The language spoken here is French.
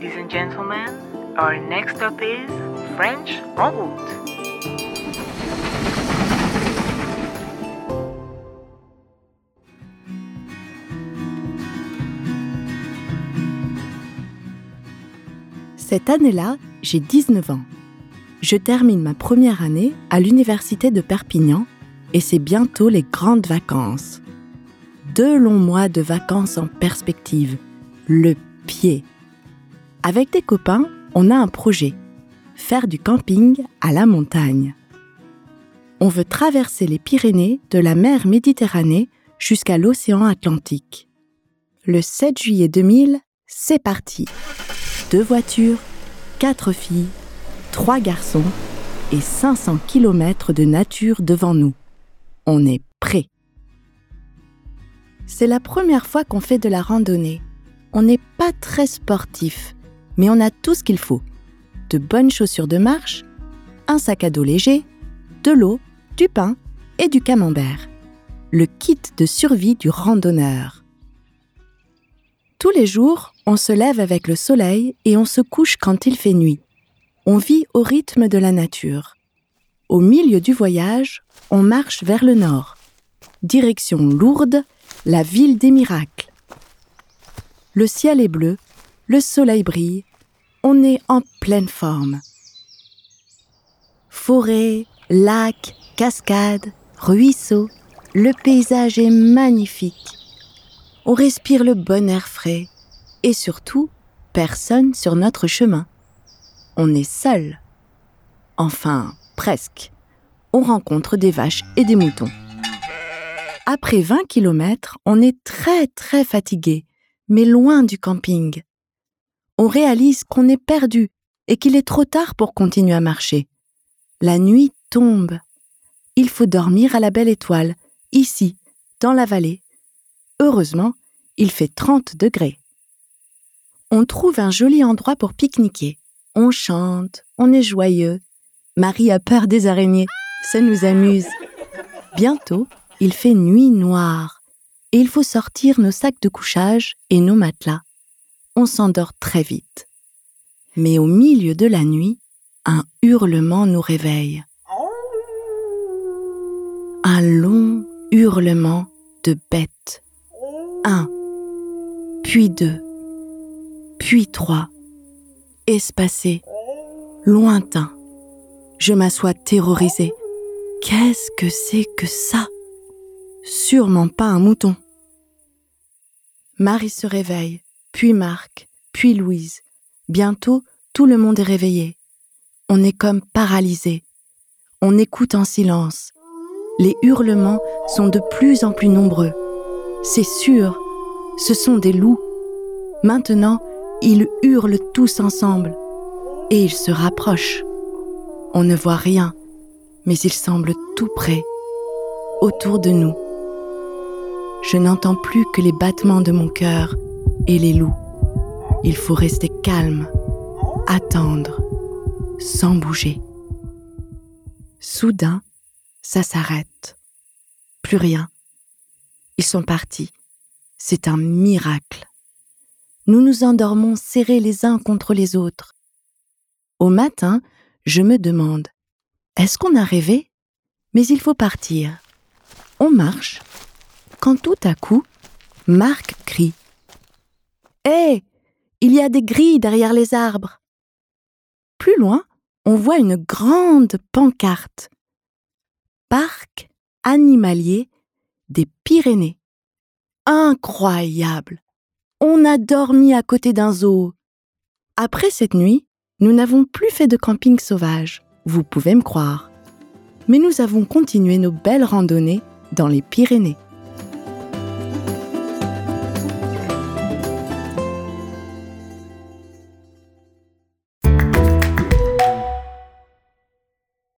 Ladies and gentlemen, our next stop is French en route. Cette année-là, j'ai 19 ans. Je termine ma première année à l'université de Perpignan et c'est bientôt les grandes vacances. Deux longs mois de vacances en perspective. Le pied. Avec des copains, on a un projet. Faire du camping à la montagne. On veut traverser les Pyrénées de la mer Méditerranée jusqu'à l'océan Atlantique. Le 7 juillet 2000, c'est parti. Deux voitures, quatre filles, trois garçons et 500 km de nature devant nous. On est prêt. C'est la première fois qu'on fait de la randonnée. On n'est pas très sportif, mais on a tout ce qu'il faut. De bonnes chaussures de marche, un sac à dos léger, de l'eau, du pain et du camembert. Le kit de survie du randonneur. Tous les jours, on se lève avec le soleil et on se couche quand il fait nuit. On vit au rythme de la nature. Au milieu du voyage, on marche vers le nord. Direction Lourdes, la ville des miracles. Le ciel est bleu, le soleil brille, on est en pleine forme. Forêt, lacs, cascades, ruisseaux, le paysage est magnifique. On respire le bon air frais et surtout, personne sur notre chemin. On est seul. Enfin, presque. On rencontre des vaches et des moutons. Après 20 kilomètres, on est très très fatigué, mais loin du camping. On réalise qu'on est perdu et qu'il est trop tard pour continuer à marcher. La nuit tombe. Il faut dormir à la belle étoile, ici, dans la vallée. Heureusement, il fait 30 degrés. On trouve un joli endroit pour pique-niquer. On chante, on est joyeux. Marie a peur des araignées, ça nous amuse. Bientôt, il fait nuit noire et il faut sortir nos sacs de couchage et nos matelas. On s'endort très vite. Mais au milieu de la nuit, un hurlement nous réveille. Un long hurlement de bête. Un, puis deux, puis trois, espacé, lointain. Je m'assois terrorisée. Qu'est-ce que c'est que ça? Sûrement pas un mouton. Marie se réveille, puis Marc, puis Louise. Bientôt, tout le monde est réveillé. On est comme paralysé. On écoute en silence. Les hurlements sont de plus en plus nombreux. C'est sûr, ce sont des loups. Maintenant, ils hurlent tous ensemble et ils se rapprochent. On ne voit rien, mais ils semblent tout près, autour de nous. Je n'entends plus que les battements de mon cœur et les loups. Il faut rester calme, attendre, sans bouger. Soudain, ça s'arrête. Plus rien. Ils sont partis. C'est un miracle. Nous nous endormons serrés les uns contre les autres. Au matin, je me demande, est-ce qu'on a rêvé? Mais il faut partir. On marche, quand tout à coup, Marc crie. Il y a des grilles derrière les arbres. Plus loin, on voit une grande pancarte. Parc animalier des Pyrénées. Incroyable On a dormi à côté d'un zoo. Après cette nuit, nous n'avons plus fait de camping sauvage, vous pouvez me croire. Mais nous avons continué nos belles randonnées dans les Pyrénées.